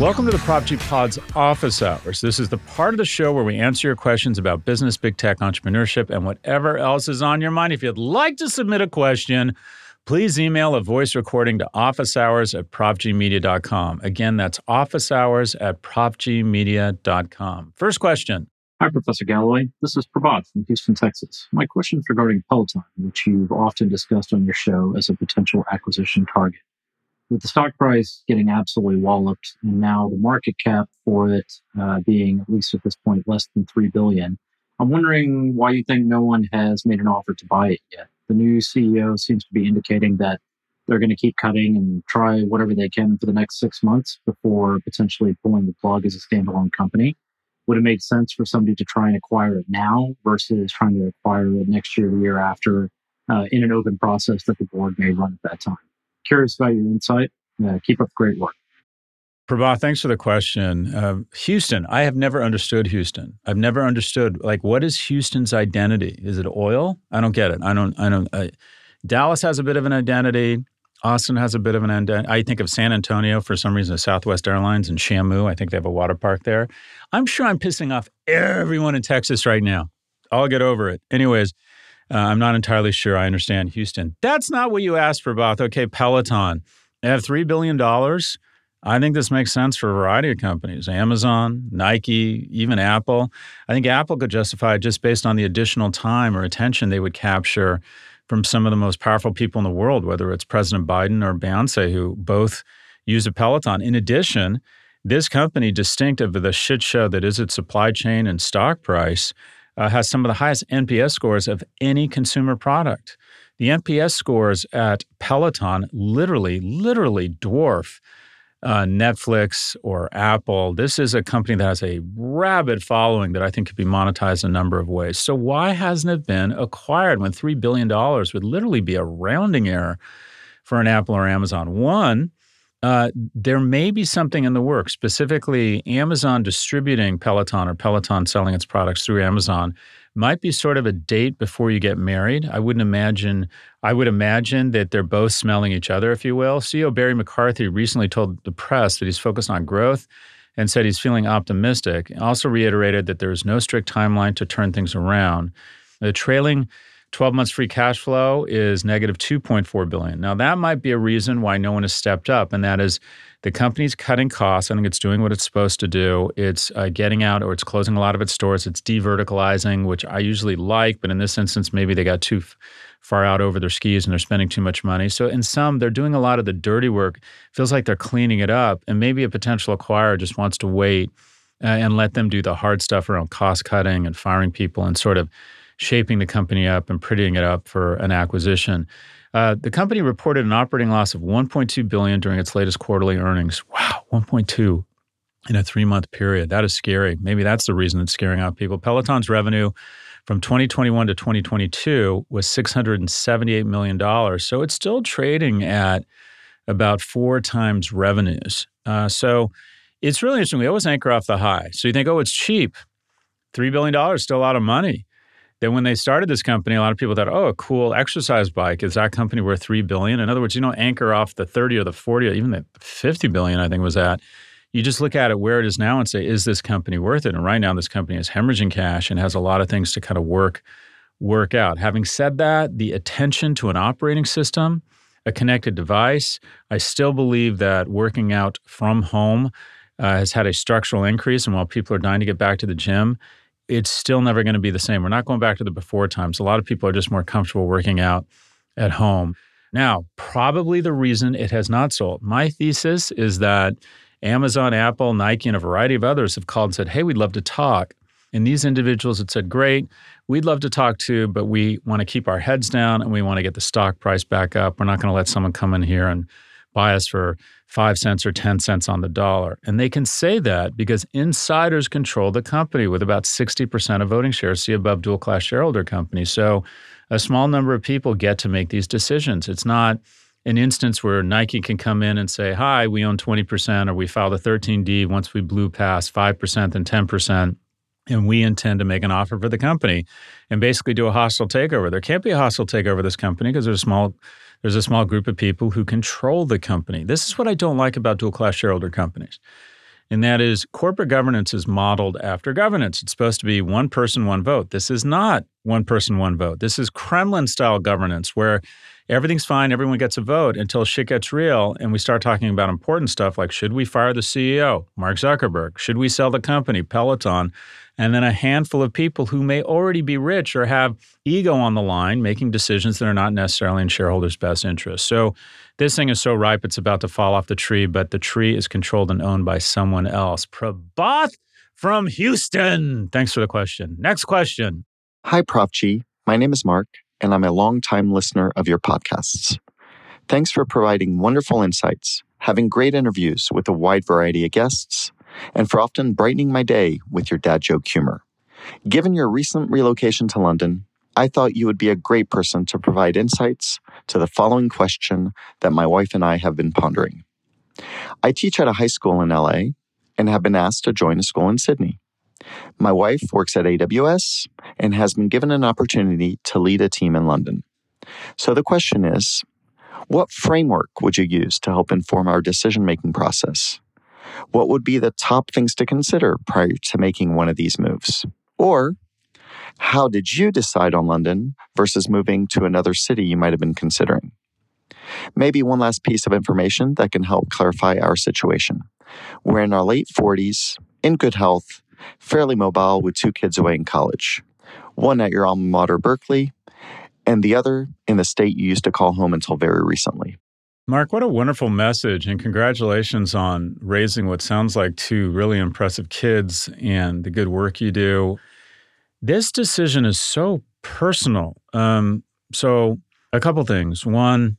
Welcome to the Prop G Pod's Office Hours. This is the part of the show where we answer your questions about business, big tech, entrepreneurship, and whatever else is on your mind. If you'd like to submit a question, please email a voice recording to officehours at propgmedia.com. Again, that's officehours at propgmedia.com. First question. Hi, Professor Galloway. This is Prabhat from Houston, Texas. My question is regarding Peloton, which you've often discussed on your show as a potential acquisition target with the stock price getting absolutely walloped and now the market cap for it uh, being at least at this point less than 3 billion i'm wondering why you think no one has made an offer to buy it yet. The new ceo seems to be indicating that they're going to keep cutting and try whatever they can for the next six months before potentially pulling the plug as a standalone company. Would it make sense for somebody to try and acquire it now versus trying to acquire it next year the year after uh, in an open process that the board may run at that time curious about your insight. Uh, keep up the great work. Prabha, thanks for the question. Uh, Houston, I have never understood Houston. I've never understood like what is Houston's identity? Is it oil? I don't get it. I don't. I don't. I, Dallas has a bit of an identity. Austin has a bit of an identity. I think of San Antonio for some reason, Southwest Airlines and Shamu. I think they have a water park there. I'm sure I'm pissing off everyone in Texas right now. I'll get over it. Anyways, uh, I'm not entirely sure I understand Houston. That's not what you asked for, Both. Okay, Peloton. They have $3 billion. I think this makes sense for a variety of companies Amazon, Nike, even Apple. I think Apple could justify it just based on the additional time or attention they would capture from some of the most powerful people in the world, whether it's President Biden or Beyonce, who both use a Peloton. In addition, this company, distinctive of the shit show that is its supply chain and stock price, uh, has some of the highest NPS scores of any consumer product. The NPS scores at Peloton literally, literally dwarf uh, Netflix or Apple. This is a company that has a rabid following that I think could be monetized in a number of ways. So, why hasn't it been acquired when $3 billion would literally be a rounding error for an Apple or Amazon? One, uh, there may be something in the works, specifically Amazon distributing Peloton or Peloton selling its products through Amazon might be sort of a date before you get married. I wouldn't imagine, I would imagine that they're both smelling each other, if you will. CEO Barry McCarthy recently told the press that he's focused on growth and said he's feeling optimistic. Also reiterated that there is no strict timeline to turn things around. The trailing 12 months free cash flow is negative 2.4 billion. Now that might be a reason why no one has stepped up and that is the company's cutting costs. I think it's doing what it's supposed to do. It's uh, getting out or it's closing a lot of its stores. It's de-verticalizing, which I usually like, but in this instance maybe they got too f- far out over their skis and they're spending too much money. So in some they're doing a lot of the dirty work. Feels like they're cleaning it up and maybe a potential acquirer just wants to wait uh, and let them do the hard stuff around cost cutting and firing people and sort of shaping the company up and prettying it up for an acquisition. Uh, the company reported an operating loss of 1.2 billion during its latest quarterly earnings. Wow, 1.2 in a three-month period. That is scary. Maybe that's the reason it's scaring out people. Peloton's revenue from 2021 to 2022 was 678 million dollars. So it's still trading at about four times revenues. Uh, so it's really interesting. We always anchor off the high. So you think, oh, it's cheap. $3 billion still a lot of money. Then when they started this company, a lot of people thought, "Oh, a cool exercise bike is that company worth three billion? In other words, you don't anchor off the thirty or the forty or even the fifty billion. I think was that. You just look at it where it is now and say, "Is this company worth it?" And right now, this company is hemorrhaging cash and has a lot of things to kind of work work out. Having said that, the attention to an operating system, a connected device, I still believe that working out from home uh, has had a structural increase. And while people are dying to get back to the gym, it's still never going to be the same. We're not going back to the before times. A lot of people are just more comfortable working out at home. Now, probably the reason it has not sold. My thesis is that Amazon, Apple, Nike, and a variety of others have called and said, hey, we'd love to talk. And these individuals had said, Great, we'd love to talk to, but we want to keep our heads down and we want to get the stock price back up. We're not going to let someone come in here and buy us for five cents or 10 cents on the dollar. And they can say that because insiders control the company with about 60% of voting shares, see above dual class shareholder companies. So a small number of people get to make these decisions. It's not an instance where Nike can come in and say, Hi, we own 20%, or we filed a 13D once we blew past 5% and 10% and we intend to make an offer for the company and basically do a hostile takeover. There can't be a hostile takeover of this company because there's a small there's a small group of people who control the company. This is what I don't like about dual class shareholder companies. And that is corporate governance is modeled after governance. It's supposed to be one person, one vote. This is not one person, one vote. This is Kremlin style governance where everything's fine, everyone gets a vote until shit gets real and we start talking about important stuff like should we fire the CEO, Mark Zuckerberg? Should we sell the company, Peloton? and then a handful of people who may already be rich or have ego on the line making decisions that are not necessarily in shareholders' best interest. So this thing is so ripe it's about to fall off the tree, but the tree is controlled and owned by someone else. Prabhat from Houston. Thanks for the question. Next question. Hi, Prof. G. My name is Mark, and I'm a longtime listener of your podcasts. Thanks for providing wonderful insights, having great interviews with a wide variety of guests, and for often brightening my day with your dad joke humor. Given your recent relocation to London, I thought you would be a great person to provide insights to the following question that my wife and I have been pondering. I teach at a high school in LA and have been asked to join a school in Sydney. My wife works at AWS and has been given an opportunity to lead a team in London. So the question is what framework would you use to help inform our decision making process? what would be the top things to consider prior to making one of these moves? Or how did you decide on London versus moving to another city you might have been considering? Maybe one last piece of information that can help clarify our situation. We're in our late 40s, in good health, fairly mobile with two kids away in college. One at your alma mater, Berkeley, and the other in the state you used to call home until very recently. Mark, what a wonderful message, and congratulations on raising what sounds like two really impressive kids and the good work you do. This decision is so personal. Um, so, a couple things. One,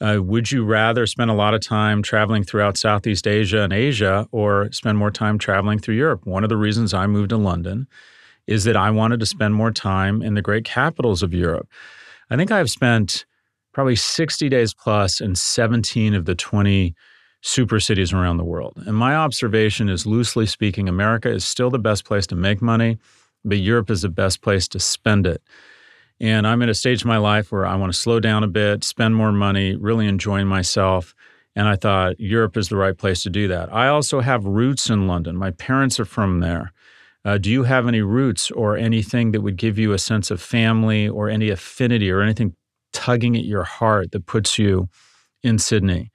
uh, would you rather spend a lot of time traveling throughout Southeast Asia and Asia or spend more time traveling through Europe? One of the reasons I moved to London is that I wanted to spend more time in the great capitals of Europe. I think I've spent probably 60 days plus in 17 of the 20 super cities around the world. And my observation is loosely speaking, America is still the best place to make money, but Europe is the best place to spend it. And I'm at a stage in my life where I want to slow down a bit, spend more money, really enjoying myself. And I thought Europe is the right place to do that. I also have roots in London. My parents are from there. Uh, do you have any roots or anything that would give you a sense of family or any affinity or anything tugging at your heart that puts you in Sydney.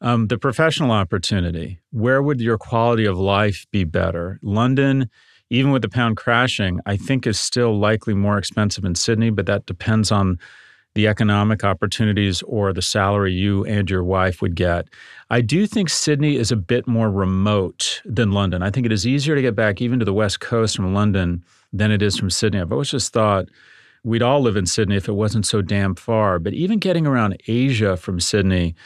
Um, the professional opportunity, where would your quality of life be better? London, even with the pound crashing, I think is still likely more expensive in Sydney, but that depends on the economic opportunities or the salary you and your wife would get. I do think Sydney is a bit more remote than London. I think it is easier to get back even to the West Coast from London than it is from Sydney. I've always just thought we'd all live in Sydney if it wasn't so damn far. But even getting around Asia from Sydney,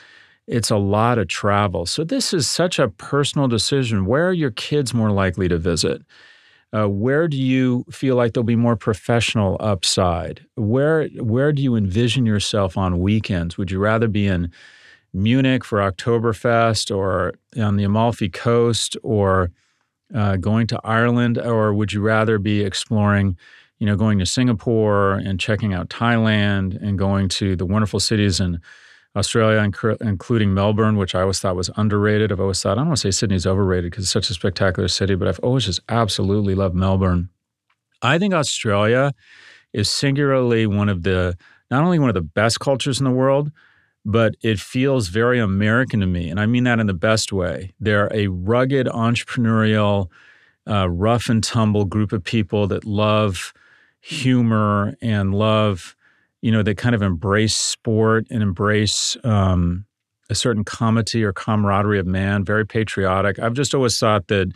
it's a lot of travel. So this is such a personal decision. Where are your kids more likely to visit? Uh, where do you feel like there'll be more professional upside? Where where do you envision yourself on weekends? Would you rather be in Munich for Oktoberfest or on the Amalfi Coast or uh, going to Ireland, or would you rather be exploring you know, going to Singapore and checking out Thailand and going to the wonderful cities in Australia, including Melbourne, which I always thought was underrated. I've always thought, I don't want to say Sydney's overrated because it's such a spectacular city, but I've always just absolutely loved Melbourne. I think Australia is singularly one of the, not only one of the best cultures in the world, but it feels very American to me. And I mean that in the best way. They're a rugged, entrepreneurial, uh, rough and tumble group of people that love humor and love, you know, they kind of embrace sport and embrace um, a certain comity or camaraderie of man, very patriotic. I've just always thought that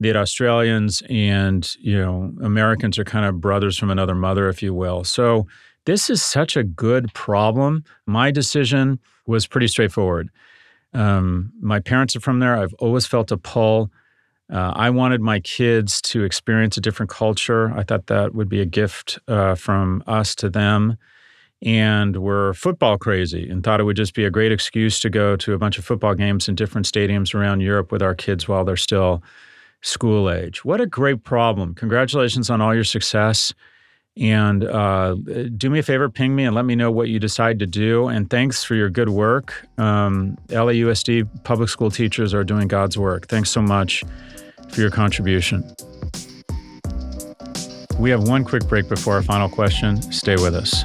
that Australians and you know Americans are kind of brothers from another mother, if you will. So this is such a good problem. My decision was pretty straightforward. Um, my parents are from there. I've always felt a pull. Uh, I wanted my kids to experience a different culture. I thought that would be a gift uh, from us to them. And we're football crazy and thought it would just be a great excuse to go to a bunch of football games in different stadiums around Europe with our kids while they're still school age. What a great problem. Congratulations on all your success. And uh, do me a favor, ping me and let me know what you decide to do. And thanks for your good work. Um, LAUSD public school teachers are doing God's work. Thanks so much for your contribution. We have one quick break before our final question. Stay with us.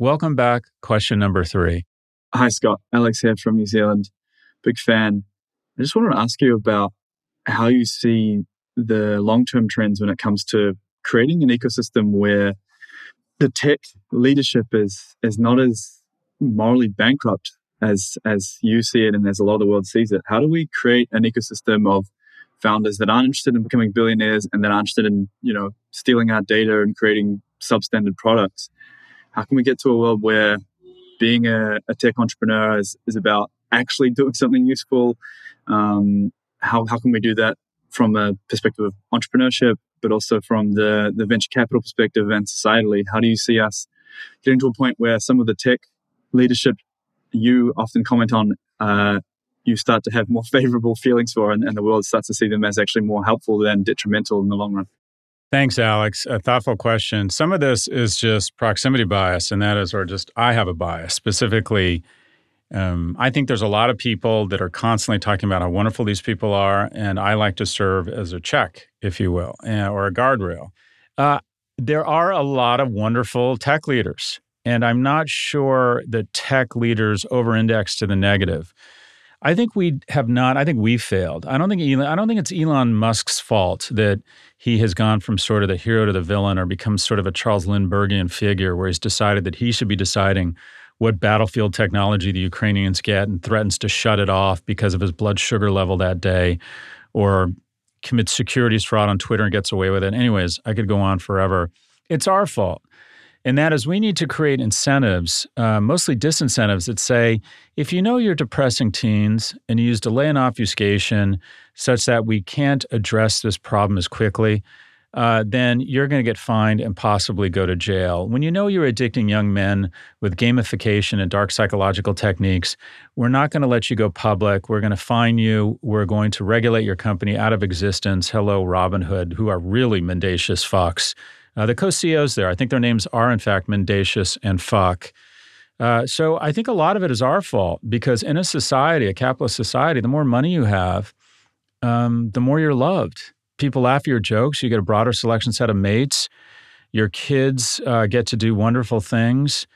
Welcome back. Question number three. Hi, Scott. Alex here from New Zealand. Big fan. I just wanted to ask you about how you see the long term trends when it comes to creating an ecosystem where the tech leadership is, is not as morally bankrupt as, as you see it and as a lot of the world sees it. How do we create an ecosystem of founders that aren't interested in becoming billionaires and that aren't interested in, you know, stealing our data and creating substandard products? How can we get to a world where being a, a tech entrepreneur is, is about actually doing something useful? Um, how, how can we do that from a perspective of entrepreneurship, but also from the, the venture capital perspective and societally? How do you see us getting to a point where some of the tech leadership you often comment on, uh, you start to have more favorable feelings for, and, and the world starts to see them as actually more helpful than detrimental in the long run? Thanks, Alex. A thoughtful question. Some of this is just proximity bias, and that is, or just I have a bias. Specifically, um, I think there's a lot of people that are constantly talking about how wonderful these people are, and I like to serve as a check, if you will, or a guardrail. Uh, there are a lot of wonderful tech leaders, and I'm not sure that tech leaders over index to the negative. I think we have not. I think we failed. I don't think Elon, I don't think it's Elon Musk's fault that he has gone from sort of the hero to the villain or become sort of a Charles Lindberghian figure where he's decided that he should be deciding what battlefield technology the Ukrainians get and threatens to shut it off because of his blood sugar level that day or commits securities fraud on Twitter and gets away with it. Anyways, I could go on forever. It's our fault. And that is, we need to create incentives, uh, mostly disincentives, that say if you know you're depressing teens and you use delay and obfuscation such that we can't address this problem as quickly, uh, then you're going to get fined and possibly go to jail. When you know you're addicting young men with gamification and dark psychological techniques, we're not going to let you go public. We're going to fine you. We're going to regulate your company out of existence. Hello, Robinhood, who are really mendacious fucks. Uh, the co-CEOs there, I think their names are in fact Mendacious and Fuck. Uh, so I think a lot of it is our fault because in a society, a capitalist society, the more money you have, um, the more you're loved. People laugh at your jokes. You get a broader selection set of mates. Your kids uh, get to do wonderful things.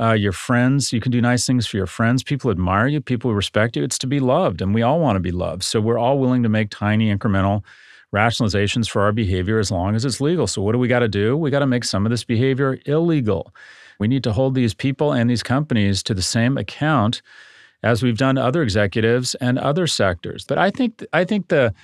Uh, your friends, you can do nice things for your friends. People admire you. People respect you. It's to be loved, and we all want to be loved. So we're all willing to make tiny incremental rationalizations for our behavior as long as it's legal. So, what do we got to do? We got to make some of this behavior illegal. We need to hold these people and these companies to the same account as we've done other executives and other sectors. But I think I think the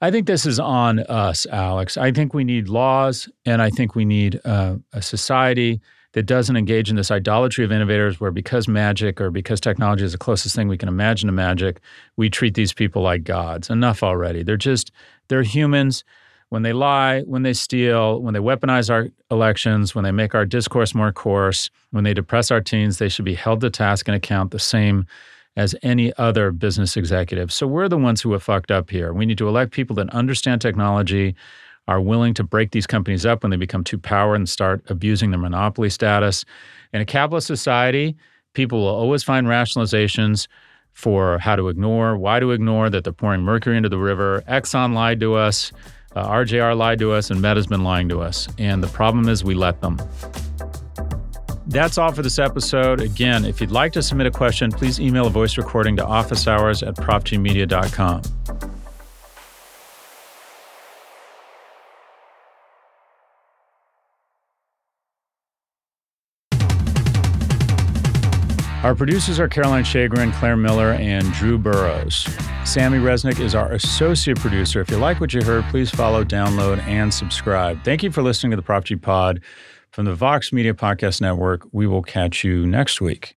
I think this is on us, Alex. I think we need laws, and I think we need uh, a society that doesn't engage in this idolatry of innovators where because magic or because technology is the closest thing we can imagine to magic, we treat these people like gods. Enough already. They're just they're humans when they lie, when they steal, when they weaponize our elections, when they make our discourse more coarse, when they depress our teens, they should be held to task and account the same as any other business executive. So we're the ones who have fucked up here. We need to elect people that understand technology, are willing to break these companies up when they become too powerful and start abusing their monopoly status. In a capitalist society, people will always find rationalizations for how to ignore, why to ignore that they're pouring mercury into the river. Exxon lied to us, uh, RJR lied to us, and Meta's been lying to us. And the problem is we let them. That's all for this episode. Again, if you'd like to submit a question, please email a voice recording to officehours at propgmedia.com. Our producers are Caroline Shagrin, Claire Miller, and Drew Burrows. Sammy Resnick is our associate producer. If you like what you heard, please follow, download, and subscribe. Thank you for listening to the Prop G Pod from the Vox Media Podcast Network. We will catch you next week.